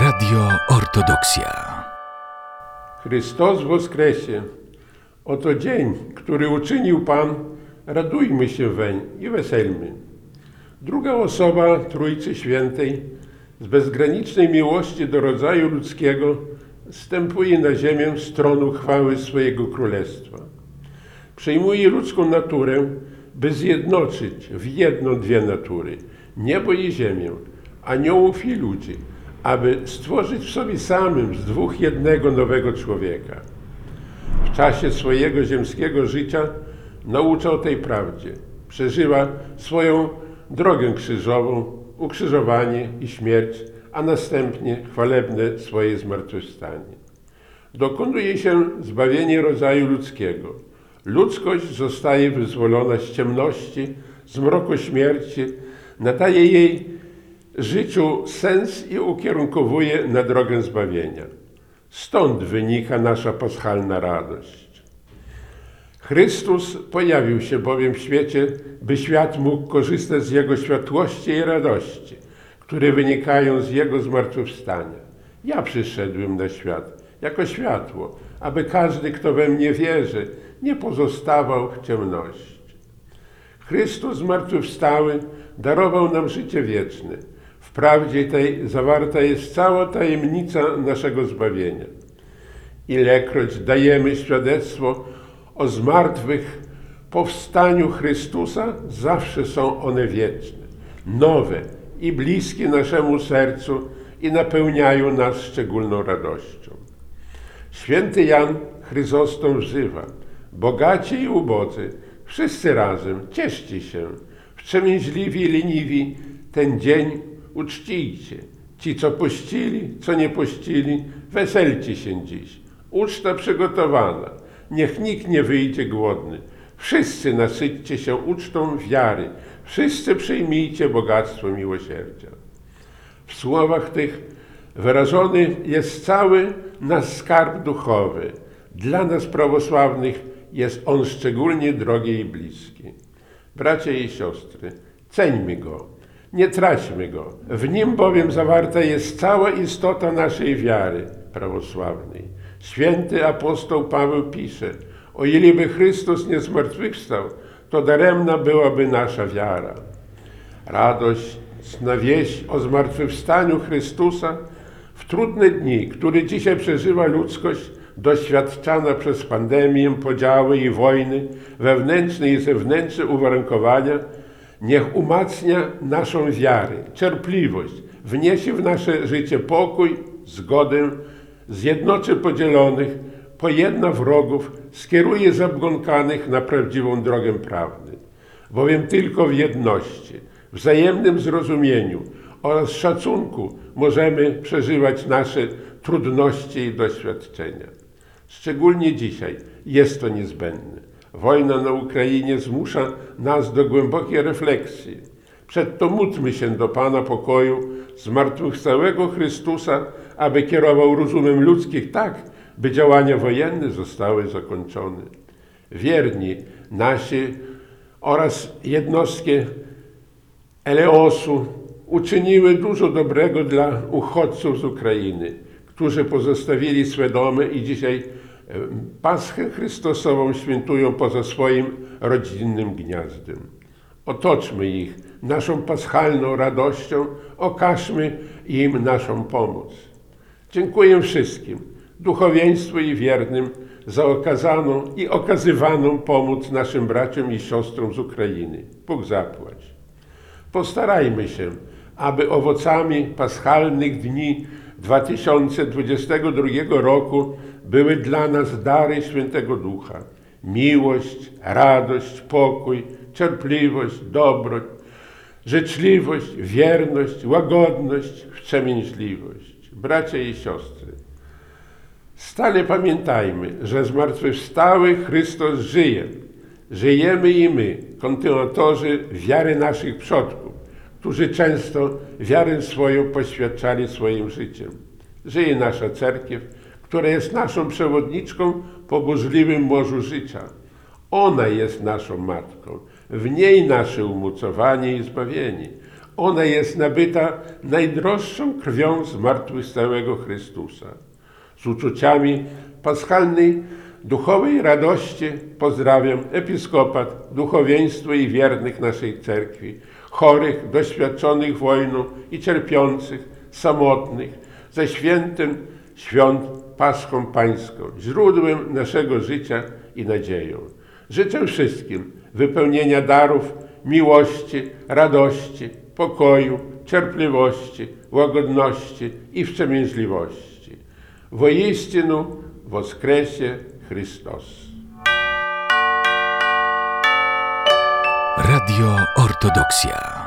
Radio Ortodoksja. Chrystus woskresie. Oto dzień, który uczynił Pan, radujmy się weń i weselmy. Druga osoba Trójcy Świętej z bezgranicznej miłości do rodzaju ludzkiego stępuje na ziemię z tronu chwały swojego królestwa. Przejmuje ludzką naturę, by zjednoczyć w jedną dwie natury niebo i ziemię, aniołów i ludzi, aby stworzyć w sobie samym z dwóch jednego nowego człowieka. W czasie swojego ziemskiego życia naucza o tej prawdzie. Przeżywa swoją drogę krzyżową, ukrzyżowanie i śmierć, a następnie chwalebne swoje zmartwychwstanie. Dokonuje się zbawienie rodzaju ludzkiego. Ludzkość zostaje wyzwolona z ciemności, z mroku śmierci, nadaje jej życiu sens i ukierunkowuje na drogę zbawienia. Stąd wynika nasza paschalna radość. Chrystus pojawił się bowiem w świecie, by świat mógł korzystać z Jego światłości i radości, które wynikają z Jego zmartwychwstania. Ja przyszedłem na świat jako światło, aby każdy, kto we mnie wierzy, nie pozostawał w ciemności. Chrystus zmartwychwstały darował nam życie wieczne. W prawdzie tej zawarta jest cała tajemnica naszego zbawienia. Ilekroć dajemy świadectwo o zmartwych powstaniu Chrystusa, zawsze są one wieczne, nowe i bliskie naszemu sercu i napełniają nas szczególną radością. Święty Jan Chryzostom wzywa, bogaci i ubodzy, wszyscy razem, cieszcie się, wstrzemięźliwi i leniwi, ten dzień uczcijcie. Ci, co pościli, co nie pościli, weselcie się dziś. Uczta przygotowana, niech nikt nie wyjdzie głodny. Wszyscy nasyćcie się ucztą wiary, wszyscy przyjmijcie bogactwo miłosierdzia. W słowach tych wyrażony jest cały nasz skarb duchowy. Dla nas prawosławnych jest on szczególnie drogi i bliski. Bracia i siostry, ceńmy go, nie traćmy go. W nim bowiem zawarta jest cała istota naszej wiary prawosławnej. Święty apostoł Paweł pisze, o ile by Chrystus nie zmartwychwstał, to daremna byłaby nasza wiara. Radość na wieść o zmartwychwstaniu Chrystusa w trudne dni, które dzisiaj przeżywa ludzkość, doświadczana przez pandemię, podziały i wojny, wewnętrzne i zewnętrzne uwarunkowania, niech umacnia naszą wiarę, cierpliwość, wniesie w nasze życie pokój, zgodę, zjednoczy podzielonych, pojedna wrogów, skieruje zabłąkanych na prawdziwą drogę prawdy. Bowiem tylko w jedności, wzajemnym zrozumieniu oraz szacunku możemy przeżywać nasze trudności i doświadczenia. Szczególnie dzisiaj jest to niezbędne. Wojna na Ukrainie zmusza nas do głębokiej refleksji. Przedto módlmy się do Pana pokoju, zmartwychwstałego Chrystusa, aby kierował rozumem ludzkich tak, by działania wojenne zostały zakończone. Wierni nasi oraz jednostki Eleosu uczyniły dużo dobrego dla uchodźców z Ukrainy, którzy pozostawili swe domy i dzisiaj Paschę Chrystusową świętują poza swoim rodzinnym gniazdem. Otoczmy ich naszą paschalną radością, okażmy im naszą pomoc. Dziękuję wszystkim, duchowieństwu i wiernym, za okazaną i okazywaną pomoc naszym braciom i siostrom z Ukrainy. Bóg zapłać. Postarajmy się, aby owocami paschalnych dni 2022 roku były dla nas dary Świętego Ducha. Miłość, radość, pokój, cierpliwość, dobroć, życzliwość, wierność, łagodność, wstrzemięźliwość. Bracia i siostry, stale pamiętajmy, że zmartwychwstały Chrystus żyje. Żyjemy i my, kontynuatorzy wiary naszych przodków, którzy często wiarę swoją poświadczali swoim życiem. Żyje nasza cerkiew, która jest naszą przewodniczką po burzliwym morzu życia. Ona jest naszą matką, w niej nasze umocowanie i zbawienie. Ona jest nabyta najdroższą krwią zmartwychwstałego Chrystusa. Z uczuciami paschalnej duchowej radości pozdrawiam episkopat, duchowieństwo i wiernych naszej cerkwi, chorych, doświadczonych wojną i cierpiących, samotnych, ze świętym świąt Paschą Pańską, źródłem naszego życia i nadzieją. Życzę wszystkim wypełnienia darów miłości, radości, pokoju, cierpliwości, łagodności i wstrzemięźliwości. Woistinu woskresie Chrystus. Radio Ortodoksja.